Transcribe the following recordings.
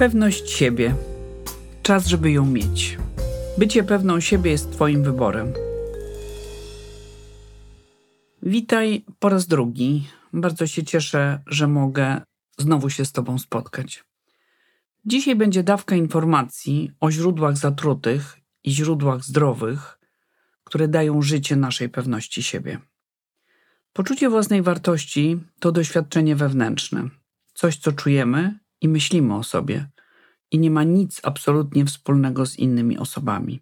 Pewność siebie. Czas, żeby ją mieć. Bycie pewną siebie jest Twoim wyborem. Witaj po raz drugi. Bardzo się cieszę, że mogę znowu się z Tobą spotkać. Dzisiaj będzie dawka informacji o źródłach zatrutych i źródłach zdrowych, które dają życie naszej pewności siebie. Poczucie własnej wartości to doświadczenie wewnętrzne, coś co czujemy i myślimy o sobie i nie ma nic absolutnie wspólnego z innymi osobami.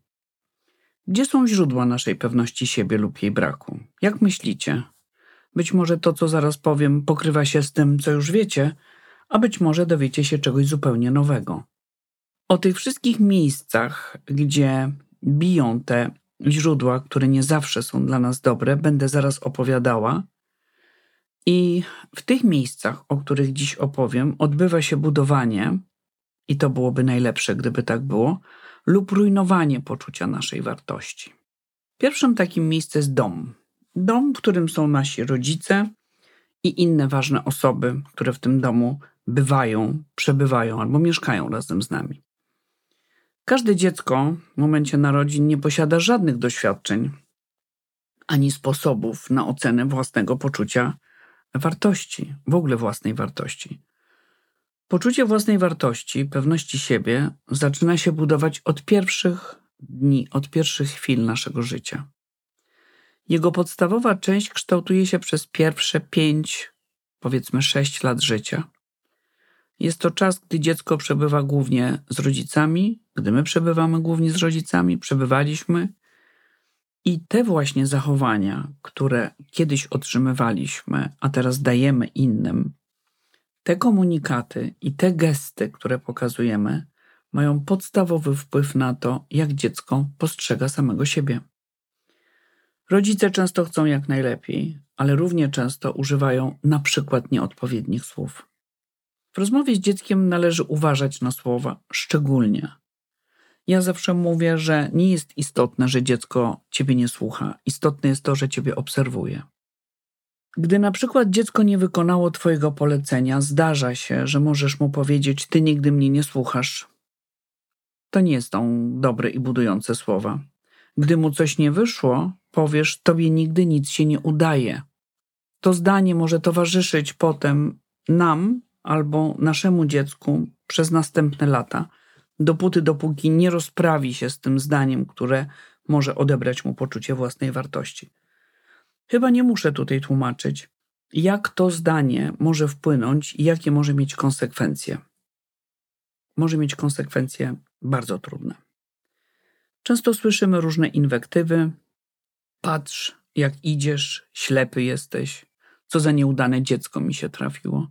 Gdzie są źródła naszej pewności siebie lub jej braku? Jak myślicie? Być może to, co zaraz powiem, pokrywa się z tym, co już wiecie, a być może dowiecie się czegoś zupełnie nowego. O tych wszystkich miejscach, gdzie biją te źródła, które nie zawsze są dla nas dobre, będę zaraz opowiadała. I w tych miejscach, o których dziś opowiem, odbywa się budowanie, i to byłoby najlepsze, gdyby tak było, lub rujnowanie poczucia naszej wartości. Pierwszym takim miejscem jest dom. Dom, w którym są nasi rodzice i inne ważne osoby, które w tym domu bywają, przebywają albo mieszkają razem z nami. Każde dziecko w momencie narodzin nie posiada żadnych doświadczeń ani sposobów na ocenę własnego poczucia wartości, w ogóle własnej wartości. Poczucie własnej wartości, pewności siebie zaczyna się budować od pierwszych dni, od pierwszych chwil naszego życia. Jego podstawowa część kształtuje się przez pierwsze pięć, powiedzmy sześć lat życia. Jest to czas, gdy dziecko przebywa głównie z rodzicami, gdy my przebywamy głównie z rodzicami, przebywaliśmy. I te właśnie zachowania, które kiedyś otrzymywaliśmy, a teraz dajemy innym, te komunikaty i te gesty, które pokazujemy, mają podstawowy wpływ na to, jak dziecko postrzega samego siebie. Rodzice często chcą jak najlepiej, ale równie często używają na przykład nieodpowiednich słów. W rozmowie z dzieckiem należy uważać na słowa, szczególnie. Ja zawsze mówię, że nie jest istotne, że dziecko ciebie nie słucha. Istotne jest to, że ciebie obserwuje. Gdy na przykład dziecko nie wykonało Twojego polecenia, zdarza się, że możesz mu powiedzieć: Ty nigdy mnie nie słuchasz. To nie są dobre i budujące słowa. Gdy mu coś nie wyszło, powiesz: Tobie nigdy nic się nie udaje. To zdanie może towarzyszyć potem nam albo naszemu dziecku przez następne lata, dopóty, dopóki nie rozprawi się z tym zdaniem, które może odebrać mu poczucie własnej wartości. Chyba nie muszę tutaj tłumaczyć, jak to zdanie może wpłynąć i jakie może mieć konsekwencje. Może mieć konsekwencje bardzo trudne. Często słyszymy różne inwektywy. Patrz, jak idziesz, ślepy jesteś, co za nieudane dziecko mi się trafiło.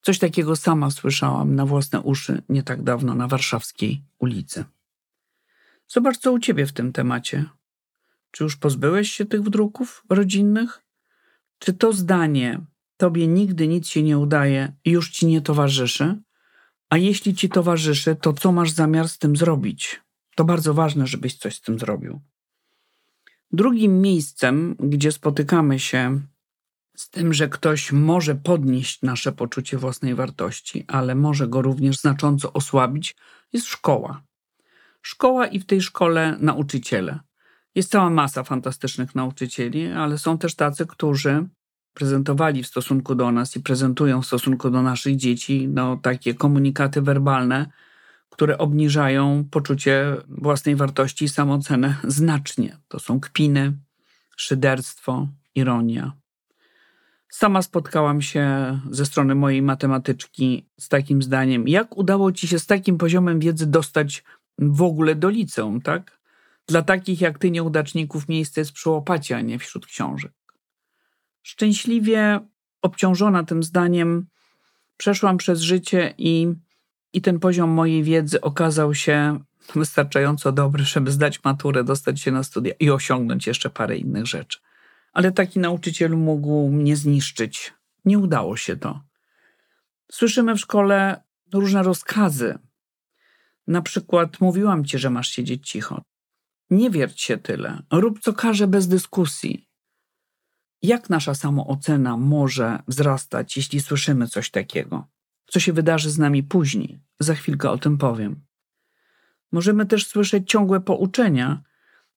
Coś takiego sama słyszałam na własne uszy nie tak dawno na warszawskiej ulicy. Zobacz, co u ciebie w tym temacie. Czy już pozbyłeś się tych wdruków rodzinnych? Czy to zdanie tobie nigdy nic się nie udaje już ci nie towarzyszy? A jeśli ci towarzyszy, to co masz zamiar z tym zrobić? To bardzo ważne, żebyś coś z tym zrobił. Drugim miejscem, gdzie spotykamy się z tym, że ktoś może podnieść nasze poczucie własnej wartości, ale może go również znacząco osłabić, jest szkoła. Szkoła i w tej szkole nauczyciele. Jest cała masa fantastycznych nauczycieli, ale są też tacy, którzy prezentowali w stosunku do nas i prezentują w stosunku do naszych dzieci no, takie komunikaty werbalne, które obniżają poczucie własnej wartości i samoocenę znacznie. To są kpiny, szyderstwo, ironia. Sama spotkałam się ze strony mojej matematyczki z takim zdaniem: jak udało ci się z takim poziomem wiedzy dostać w ogóle do liceum, tak? Dla takich jak ty nieudaczników miejsce jest przy łopacie, a nie wśród książek. Szczęśliwie obciążona tym zdaniem przeszłam przez życie i, i ten poziom mojej wiedzy okazał się wystarczająco dobry, żeby zdać maturę, dostać się na studia i osiągnąć jeszcze parę innych rzeczy. Ale taki nauczyciel mógł mnie zniszczyć. Nie udało się to. Słyszymy w szkole różne rozkazy. Na przykład mówiłam ci, że masz siedzieć cicho. Nie wierć się tyle. Rób co każe bez dyskusji. Jak nasza samoocena może wzrastać, jeśli słyszymy coś takiego? co się wydarzy z nami później. Za chwilkę o tym powiem. Możemy też słyszeć ciągłe pouczenia.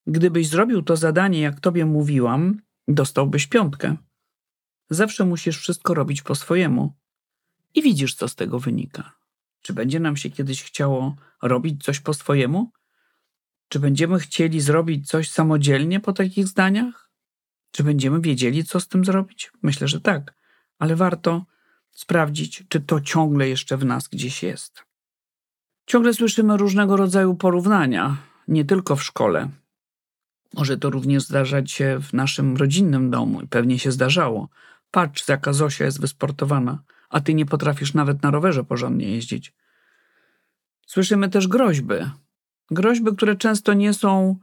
Gdybyś zrobił to zadanie, jak tobie mówiłam, dostałbyś piątkę. Zawsze musisz wszystko robić po swojemu. I widzisz, co z tego wynika. Czy będzie nam się kiedyś chciało robić coś po swojemu? Czy będziemy chcieli zrobić coś samodzielnie po takich zdaniach? Czy będziemy wiedzieli, co z tym zrobić? Myślę, że tak, ale warto sprawdzić, czy to ciągle jeszcze w nas gdzieś jest. Ciągle słyszymy różnego rodzaju porównania, nie tylko w szkole. Może to również zdarzać się w naszym rodzinnym domu i pewnie się zdarzało. Patrz, jaka Zosia jest wysportowana, a ty nie potrafisz nawet na rowerze porządnie jeździć. Słyszymy też groźby. Groźby, które często nie są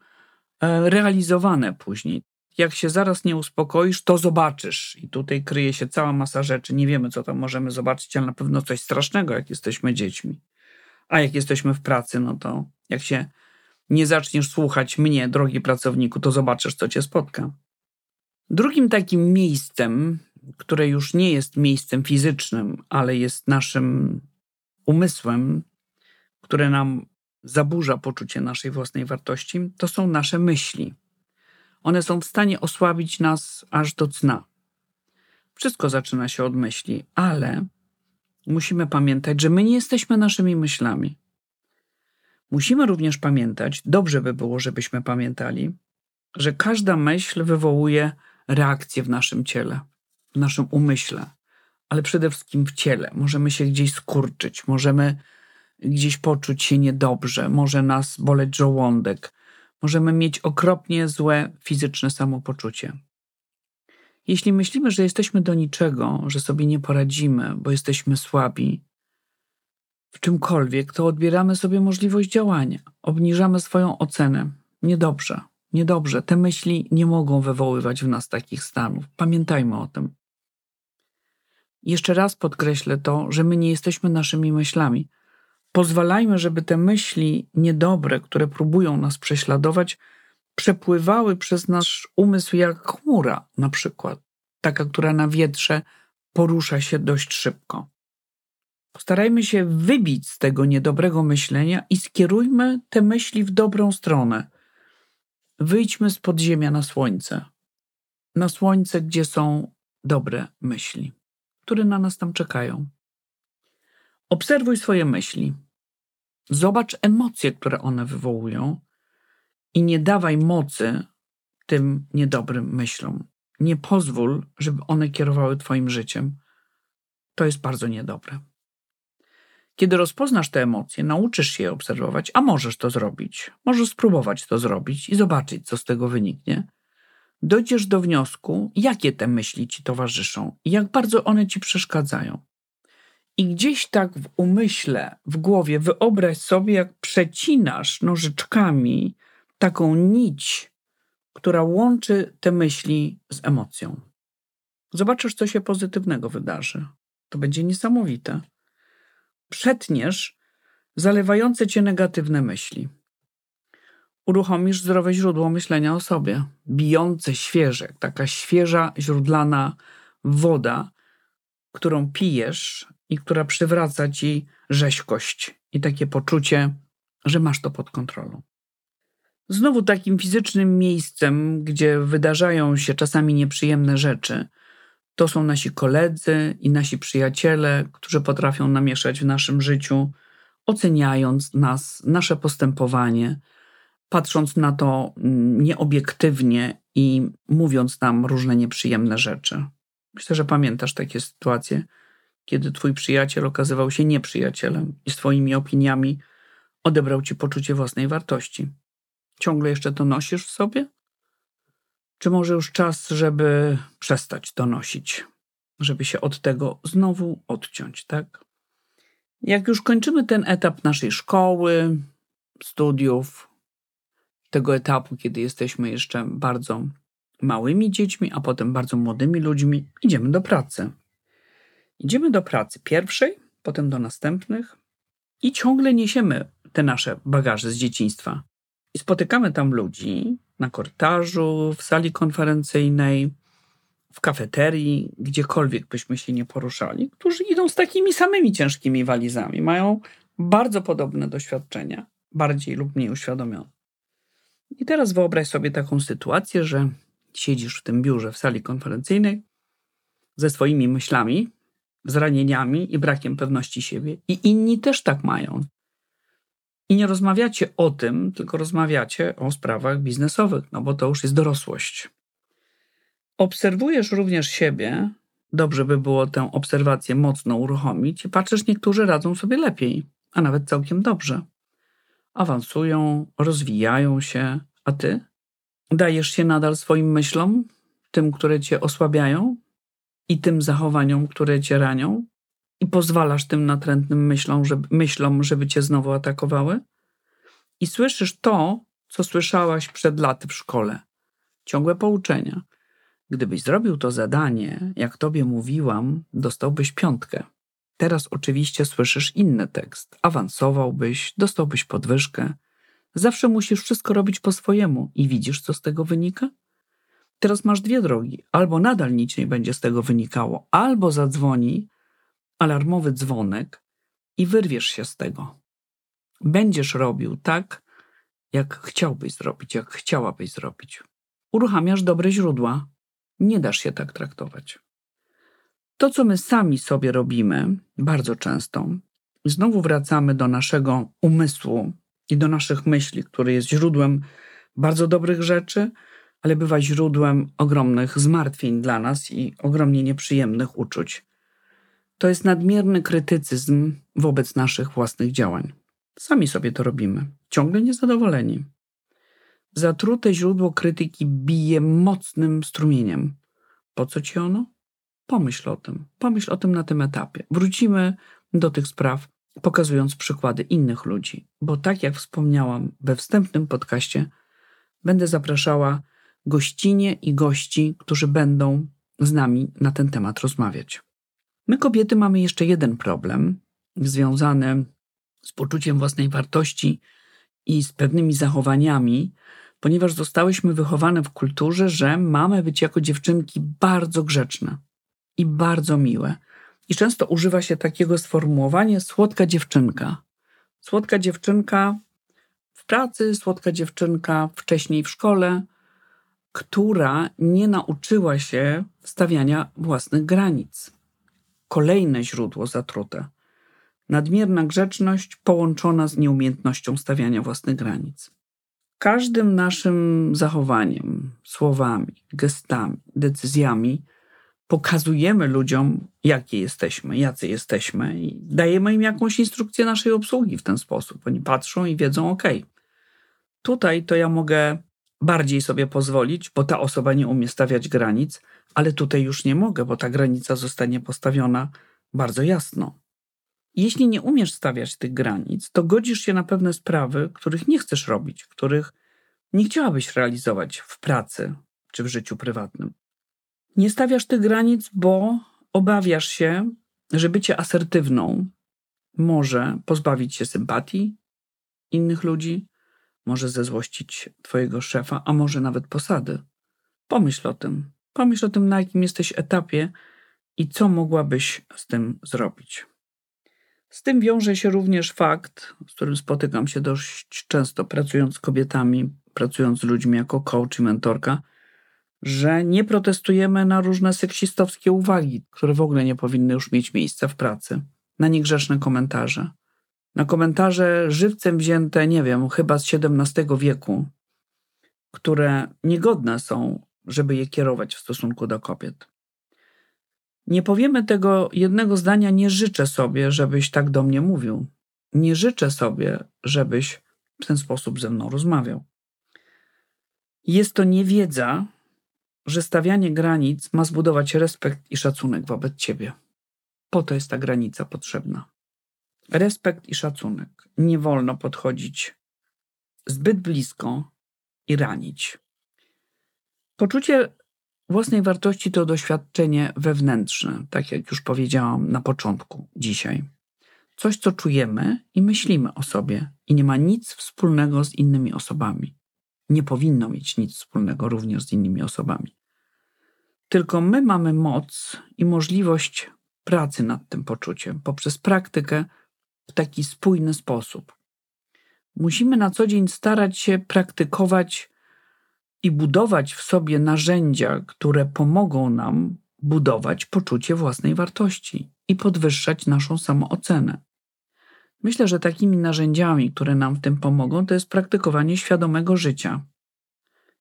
e, realizowane później. Jak się zaraz nie uspokoisz, to zobaczysz. I tutaj kryje się cała masa rzeczy. Nie wiemy, co tam możemy zobaczyć, ale na pewno coś strasznego, jak jesteśmy dziećmi. A jak jesteśmy w pracy, no to jak się nie zaczniesz słuchać mnie, drogi pracowniku, to zobaczysz, co cię spotka. Drugim takim miejscem, które już nie jest miejscem fizycznym, ale jest naszym umysłem, które nam zaburza poczucie naszej własnej wartości, to są nasze myśli. One są w stanie osłabić nas aż do cna. Wszystko zaczyna się od myśli, ale musimy pamiętać, że my nie jesteśmy naszymi myślami. Musimy również pamiętać, dobrze by było, żebyśmy pamiętali, że każda myśl wywołuje reakcję w naszym ciele, w naszym umyśle, ale przede wszystkim w ciele. Możemy się gdzieś skurczyć, możemy gdzieś poczuć się niedobrze, może nas boleć żołądek, możemy mieć okropnie złe fizyczne samopoczucie. Jeśli myślimy, że jesteśmy do niczego, że sobie nie poradzimy, bo jesteśmy słabi, w czymkolwiek, to odbieramy sobie możliwość działania, obniżamy swoją ocenę. Niedobrze, niedobrze. Te myśli nie mogą wywoływać w nas takich stanów. Pamiętajmy o tym. Jeszcze raz podkreślę to, że my nie jesteśmy naszymi myślami. Pozwalajmy, żeby te myśli niedobre, które próbują nas prześladować, przepływały przez nasz umysł jak chmura, na przykład, taka, która na wietrze porusza się dość szybko. Postarajmy się wybić z tego niedobrego myślenia i skierujmy te myśli w dobrą stronę. Wyjdźmy z podziemia na słońce. Na słońce, gdzie są dobre myśli, które na nas tam czekają. Obserwuj swoje myśli. Zobacz emocje, które one wywołują i nie dawaj mocy tym niedobrym myślom. Nie pozwól, żeby one kierowały Twoim życiem. To jest bardzo niedobre. Kiedy rozpoznasz te emocje, nauczysz się je obserwować, a możesz to zrobić. Możesz spróbować to zrobić i zobaczyć, co z tego wyniknie. Dojdziesz do wniosku, jakie te myśli ci towarzyszą i jak bardzo one ci przeszkadzają. I gdzieś tak w umyśle, w głowie wyobraź sobie, jak przecinasz nożyczkami taką nić, która łączy te myśli z emocją. Zobaczysz, co się pozytywnego wydarzy. To będzie niesamowite. Przetniesz zalewające cię negatywne myśli. Uruchomisz zdrowe źródło myślenia o sobie, bijące, świeże, taka świeża, źródlana woda, którą pijesz i która przywraca ci rzeźkość i takie poczucie, że masz to pod kontrolą. Znowu takim fizycznym miejscem, gdzie wydarzają się czasami nieprzyjemne rzeczy, to są nasi koledzy i nasi przyjaciele, którzy potrafią namieszać w naszym życiu, oceniając nas, nasze postępowanie, patrząc na to mm, nieobiektywnie i mówiąc nam różne nieprzyjemne rzeczy. Myślę, że pamiętasz takie sytuacje, kiedy twój przyjaciel okazywał się nieprzyjacielem i swoimi opiniami odebrał ci poczucie własnej wartości. Ciągle jeszcze to nosisz w sobie? Czy może już czas, żeby przestać to nosić, żeby się od tego znowu odciąć, tak? Jak już kończymy ten etap naszej szkoły, studiów, tego etapu, kiedy jesteśmy jeszcze bardzo małymi dziećmi, a potem bardzo młodymi ludźmi, idziemy do pracy. Idziemy do pracy pierwszej, potem do następnych i ciągle niesiemy te nasze bagaże z dzieciństwa. I spotykamy tam ludzi na korytarzu, w sali konferencyjnej, w kafeterii, gdziekolwiek byśmy się nie poruszali, którzy idą z takimi samymi ciężkimi walizami, mają bardzo podobne doświadczenia, bardziej lub mniej uświadomione. I teraz wyobraź sobie taką sytuację, że siedzisz w tym biurze w sali konferencyjnej ze swoimi myślami, zranieniami i brakiem pewności siebie, i inni też tak mają. I nie rozmawiacie o tym, tylko rozmawiacie o sprawach biznesowych, no bo to już jest dorosłość. Obserwujesz również siebie, dobrze by było tę obserwację mocno uruchomić i patrzysz, niektórzy radzą sobie lepiej, a nawet całkiem dobrze. Awansują, rozwijają się, a ty? Dajesz się nadal swoim myślom, tym, które cię osłabiają i tym zachowaniom, które cię ranią? I pozwalasz tym natrętnym myślom, żeby, myślom, żeby cię znowu atakowały? I słyszysz to, co słyszałaś przed laty w szkole. Ciągłe pouczenia. Gdybyś zrobił to zadanie, jak tobie mówiłam, dostałbyś piątkę. Teraz oczywiście słyszysz inny tekst. Awansowałbyś, dostałbyś podwyżkę. Zawsze musisz wszystko robić po swojemu i widzisz, co z tego wynika? Teraz masz dwie drogi. Albo nadal nic nie będzie z tego wynikało, albo zadzwoni alarmowy dzwonek i wyrwiesz się z tego. Będziesz robił tak, jak chciałbyś zrobić, jak chciałabyś zrobić. Uruchamiasz dobre źródła. Nie dasz się tak traktować. To, co my sami sobie robimy, bardzo często, znowu wracamy do naszego umysłu i do naszych myśli, który jest źródłem bardzo dobrych rzeczy, ale bywa źródłem ogromnych zmartwień dla nas i ogromnie nieprzyjemnych uczuć. To jest nadmierny krytycyzm wobec naszych własnych działań. Sami sobie to robimy, ciągle niezadowoleni. Zatrute źródło krytyki bije mocnym strumieniem. Po co ci ono? Pomyśl o tym. Pomyśl o tym na tym etapie. Wrócimy do tych spraw, pokazując przykłady innych ludzi, bo tak jak wspomniałam we wstępnym podcaście, będę zapraszała gościnie i gości, którzy będą z nami na ten temat rozmawiać. My, kobiety, mamy jeszcze jeden problem związany z poczuciem własnej wartości i z pewnymi zachowaniami, ponieważ zostałyśmy wychowane w kulturze, że mamy być jako dziewczynki bardzo grzeczne i bardzo miłe. I często używa się takiego sformułowania słodka dziewczynka. Słodka dziewczynka w pracy, słodka dziewczynka wcześniej w szkole, która nie nauczyła się stawiania własnych granic. Kolejne źródło zatrute. Nadmierna grzeczność połączona z nieumiejętnością stawiania własnych granic. Każdym naszym zachowaniem, słowami, gestami, decyzjami pokazujemy ludziom, jakie jesteśmy, jacy jesteśmy i dajemy im jakąś instrukcję naszej obsługi w ten sposób. Oni patrzą i wiedzą, ok, tutaj to ja mogę bardziej sobie pozwolić, bo ta osoba nie umie stawiać granic, ale tutaj już nie mogę, bo ta granica zostanie postawiona bardzo jasno. Jeśli nie umiesz stawiać tych granic, to godzisz się na pewne sprawy, których nie chcesz robić, których nie chciałabyś realizować w pracy czy w życiu prywatnym. Nie stawiasz tych granic, bo obawiasz się, że bycie asertywną może pozbawić się sympatii innych ludzi, może zezłościć twojego szefa, a może nawet posady. Pomyśl o tym. Pomyśl o tym, na jakim jesteś etapie i co mogłabyś z tym zrobić. Z tym wiąże się również fakt, z którym spotykam się dość często pracując z kobietami, pracując z ludźmi jako coach i mentorka, że nie protestujemy na różne seksistowskie uwagi, które w ogóle nie powinny już mieć miejsca w pracy, na niegrzeczne komentarze, na komentarze żywcem wzięte, nie wiem, chyba z XVII wieku, które niegodne są, żeby je kierować w stosunku do kobiet. Nie powiemy tego jednego zdania, nie życzę sobie, żebyś tak do mnie mówił. Nie życzę sobie, żebyś w ten sposób ze mną rozmawiał. Jest to niewiedza, że stawianie granic ma zbudować respekt i szacunek wobec ciebie. Po to jest ta granica potrzebna. Respekt i szacunek. Nie wolno podchodzić zbyt blisko i ranić. Poczucie własnej wartości to doświadczenie wewnętrzne, tak jak już powiedziałam na początku dzisiaj. Coś, co czujemy i myślimy o sobie i nie ma nic wspólnego z innymi osobami. Nie powinno mieć nic wspólnego również z innymi osobami. Tylko my mamy moc i możliwość pracy nad tym poczuciem poprzez praktykę w taki spójny sposób. Musimy na co dzień starać się praktykować i budować w sobie narzędzia, które pomogą nam budować poczucie własnej wartości i podwyższać naszą samoocenę. Myślę, że takimi narzędziami, które nam w tym pomogą, to jest praktykowanie świadomego życia.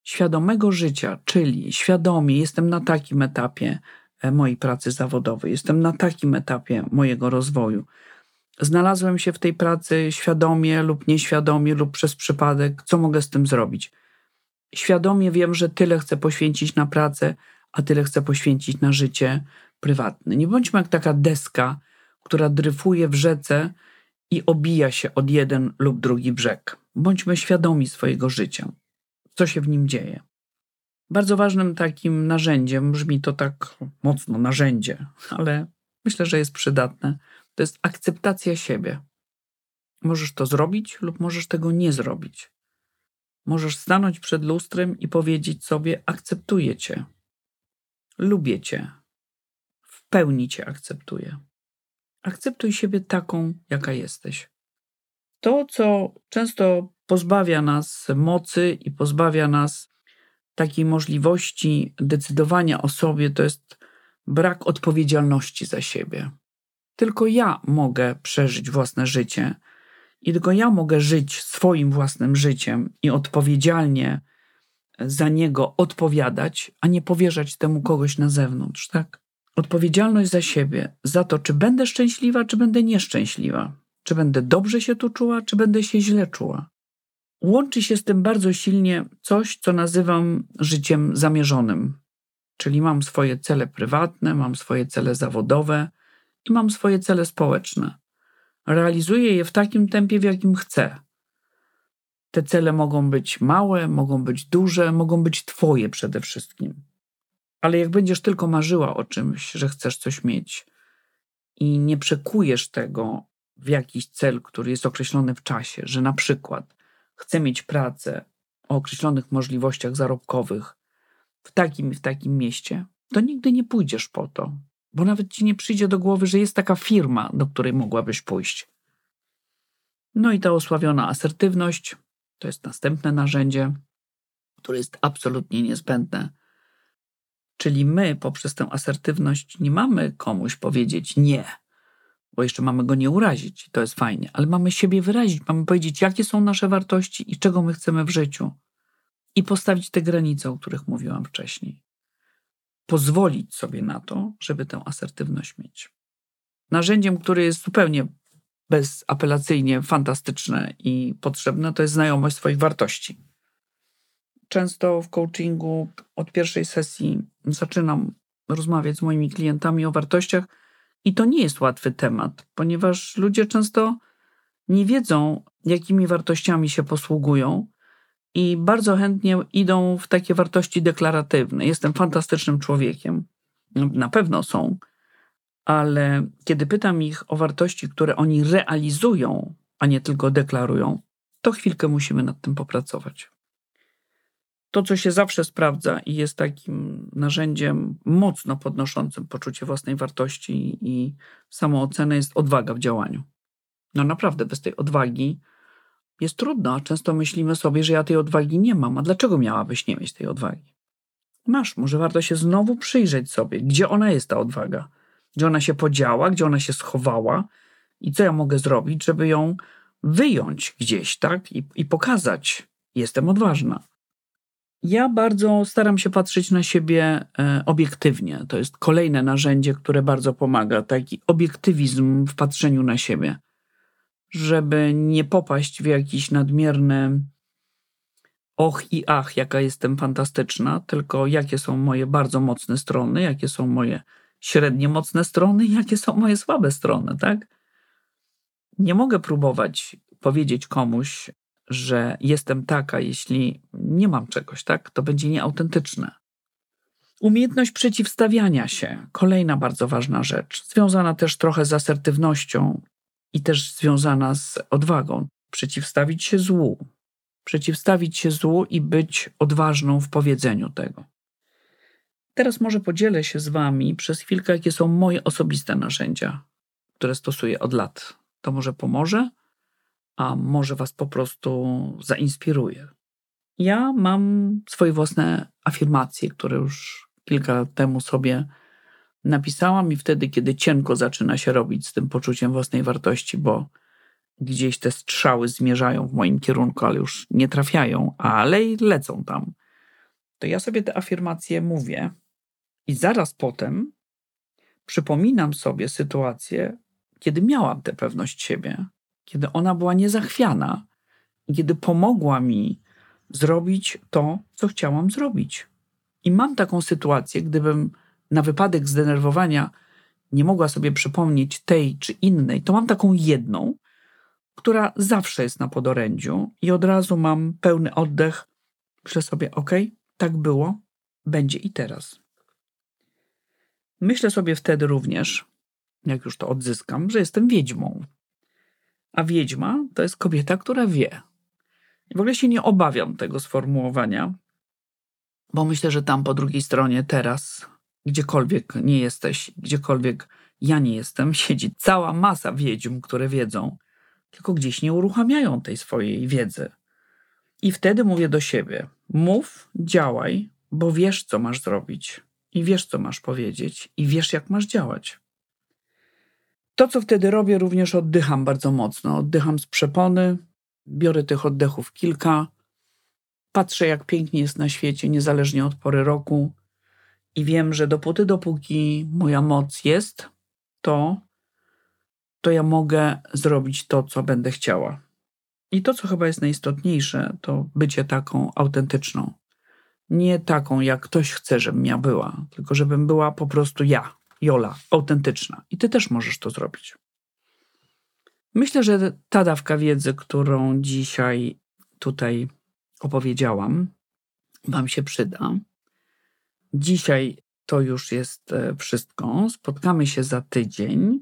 Świadomego życia, czyli świadomie jestem na takim etapie e, mojej pracy zawodowej, jestem na takim etapie mojego rozwoju. Znalazłem się w tej pracy świadomie lub nieświadomie lub przez przypadek, co mogę z tym zrobić? Świadomie wiem, że tyle chcę poświęcić na pracę, a tyle chcę poświęcić na życie prywatne. Nie bądźmy jak taka deska, która dryfuje w rzece i obija się od jeden lub drugi brzeg. Bądźmy świadomi swojego życia, co się w nim dzieje. Bardzo ważnym takim narzędziem, brzmi to tak mocno narzędzie, ale myślę, że jest przydatne, to jest akceptacja siebie. Możesz to zrobić lub możesz tego nie zrobić. Możesz stanąć przed lustrem i powiedzieć sobie: Akceptuję cię, lubię cię, w pełni cię akceptuję. Akceptuj siebie taką, jaka jesteś. To, co często pozbawia nas mocy i pozbawia nas takiej możliwości decydowania o sobie, to jest brak odpowiedzialności za siebie. Tylko ja mogę przeżyć własne życie i tylko ja mogę żyć swoim własnym życiem i odpowiedzialnie za niego odpowiadać, a nie powierzać temu kogoś na zewnątrz, tak? Odpowiedzialność za siebie, za to, czy będę szczęśliwa, czy będę nieszczęśliwa, czy będę dobrze się tu czuła, czy będę się źle czuła. Łączy się z tym bardzo silnie coś, co nazywam życiem zamierzonym. Czyli mam swoje cele prywatne, mam swoje cele zawodowe i mam swoje cele społeczne. Realizuję je w takim tempie, w jakim chcę. Te cele mogą być małe, mogą być duże, mogą być Twoje przede wszystkim. Ale jak będziesz tylko marzyła o czymś, że chcesz coś mieć i nie przekujesz tego w jakiś cel, który jest określony w czasie, że na przykład chcę mieć pracę o określonych możliwościach zarobkowych w takim i w takim mieście, to nigdy nie pójdziesz po to, bo nawet ci nie przyjdzie do głowy, że jest taka firma, do której mogłabyś pójść. No i ta osławiona asertywność to jest następne narzędzie, które jest absolutnie niezbędne. Czyli my poprzez tę asertywność nie mamy komuś powiedzieć nie, bo jeszcze mamy go nie urazić, to jest fajnie, ale mamy siebie wyrazić, mamy powiedzieć, jakie są nasze wartości i czego my chcemy w życiu. I postawić te granice, o których mówiłam wcześniej. Pozwolić sobie na to, żeby tę asertywność mieć. Narzędziem, które jest zupełnie bezapelacyjnie fantastyczne i potrzebne, to jest znajomość swoich wartości. Często w coachingu od pierwszej sesji zaczynam rozmawiać z moimi klientami o wartościach, i to nie jest łatwy temat, ponieważ ludzie często nie wiedzą, jakimi wartościami się posługują i bardzo chętnie idą w takie wartości deklaratywne. Jestem fantastycznym człowiekiem. No, na pewno są, ale kiedy pytam ich o wartości, które oni realizują, a nie tylko deklarują, to chwilkę musimy nad tym popracować. To, co się zawsze sprawdza i jest takim narzędziem mocno podnoszącym poczucie własnej wartości i samoocenę, jest odwaga w działaniu. No naprawdę, bez tej odwagi jest trudno, a często myślimy sobie, że ja tej odwagi nie mam. A dlaczego miałabyś nie mieć tej odwagi? Masz, może warto się znowu przyjrzeć sobie, gdzie ona jest, ta odwaga gdzie ona się podziała, gdzie ona się schowała i co ja mogę zrobić, żeby ją wyjąć gdzieś, tak? I, i pokazać, jestem odważna. Ja bardzo staram się patrzeć na siebie e, obiektywnie. To jest kolejne narzędzie, które bardzo pomaga. Taki obiektywizm w patrzeniu na siebie, żeby nie popaść w jakiś nadmierny och i ach, jaka jestem fantastyczna, tylko jakie są moje bardzo mocne strony, jakie są moje średnie mocne strony jakie są moje słabe strony, tak? Nie mogę próbować powiedzieć komuś, że jestem taka, jeśli nie mam czegoś, tak? To będzie nieautentyczne. Umiejętność przeciwstawiania się, kolejna bardzo ważna rzecz, związana też trochę z asertywnością i też związana z odwagą. Przeciwstawić się złu, przeciwstawić się złu i być odważną w powiedzeniu tego. Teraz może podzielę się z Wami przez chwilkę, jakie są moje osobiste narzędzia, które stosuję od lat. To może pomoże, a może Was po prostu zainspiruje. Ja mam swoje własne afirmacje, które już kilka lat temu sobie napisałam, i wtedy, kiedy cienko zaczyna się robić z tym poczuciem własnej wartości, bo gdzieś te strzały zmierzają w moim kierunku, ale już nie trafiają, ale i lecą tam, to ja sobie te afirmacje mówię i zaraz potem przypominam sobie sytuację, kiedy miałam tę pewność siebie, kiedy ona była niezachwiana kiedy pomogła mi zrobić to, co chciałam zrobić. I mam taką sytuację, gdybym na wypadek zdenerwowania nie mogła sobie przypomnieć tej czy innej, to mam taką jedną, która zawsze jest na podorędziu i od razu mam pełny oddech, myślę sobie, ok, tak było, będzie i teraz. Myślę sobie wtedy również, jak już to odzyskam, że jestem wiedźmą. A wiedźma to jest kobieta, która wie. I w ogóle się nie obawiam tego sformułowania, bo myślę, że tam po drugiej stronie teraz, gdziekolwiek nie jesteś, gdziekolwiek ja nie jestem, siedzi cała masa wiedźm, które wiedzą, tylko gdzieś nie uruchamiają tej swojej wiedzy. I wtedy mówię do siebie: mów, działaj, bo wiesz, co masz zrobić, i wiesz, co masz powiedzieć, i wiesz, jak masz działać. To, co wtedy robię, również oddycham bardzo mocno. Oddycham z przepony, biorę tych oddechów kilka, patrzę, jak pięknie jest na świecie, niezależnie od pory roku, i wiem, że dopóty, dopóki moja moc jest, to to ja mogę zrobić to, co będę chciała. I to, co chyba jest najistotniejsze, to bycie taką autentyczną. Nie taką, jak ktoś chce, żebym ja była, tylko żebym była po prostu ja, Jola, autentyczna. I ty też możesz to zrobić. Myślę, że ta dawka wiedzy, którą dzisiaj tutaj opowiedziałam, Wam się przyda. Dzisiaj to już jest e, wszystko. Spotkamy się za tydzień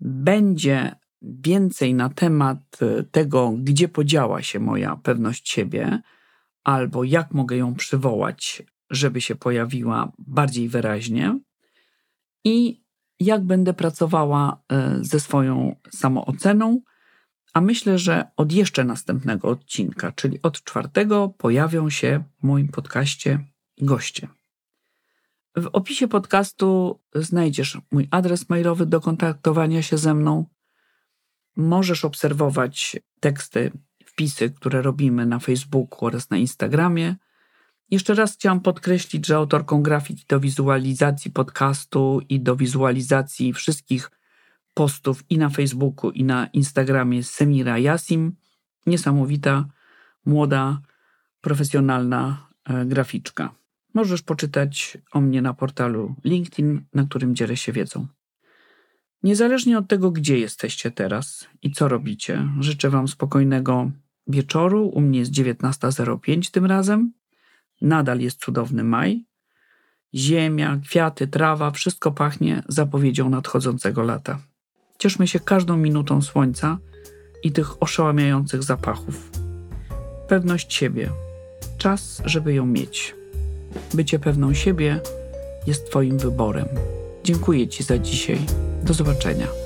będzie więcej na temat e, tego, gdzie podziała się moja pewność siebie, albo jak mogę ją przywołać, żeby się pojawiła bardziej wyraźnie, i jak będę pracowała e, ze swoją samooceną. A myślę, że od jeszcze następnego odcinka, czyli od czwartego, pojawią się w moim podcaście goście. W opisie podcastu znajdziesz mój adres mailowy do kontaktowania się ze mną. Możesz obserwować teksty, wpisy, które robimy na Facebooku oraz na Instagramie. Jeszcze raz chciałam podkreślić, że autorką grafiki do wizualizacji podcastu i do wizualizacji wszystkich postów i na Facebooku, i na Instagramie jest Semira Yasim. Niesamowita, młoda, profesjonalna e, graficzka. Możesz poczytać o mnie na portalu LinkedIn, na którym dzielę się wiedzą. Niezależnie od tego, gdzie jesteście teraz i co robicie, życzę Wam spokojnego wieczoru. U mnie jest 19.05 tym razem. Nadal jest cudowny maj. Ziemia, kwiaty, trawa, wszystko pachnie zapowiedzią nadchodzącego lata. Cieszmy się każdą minutą słońca i tych oszałamiających zapachów. Pewność siebie. Czas, żeby ją mieć. Bycie pewną siebie jest Twoim wyborem. Dziękuję Ci za dzisiaj. Do zobaczenia.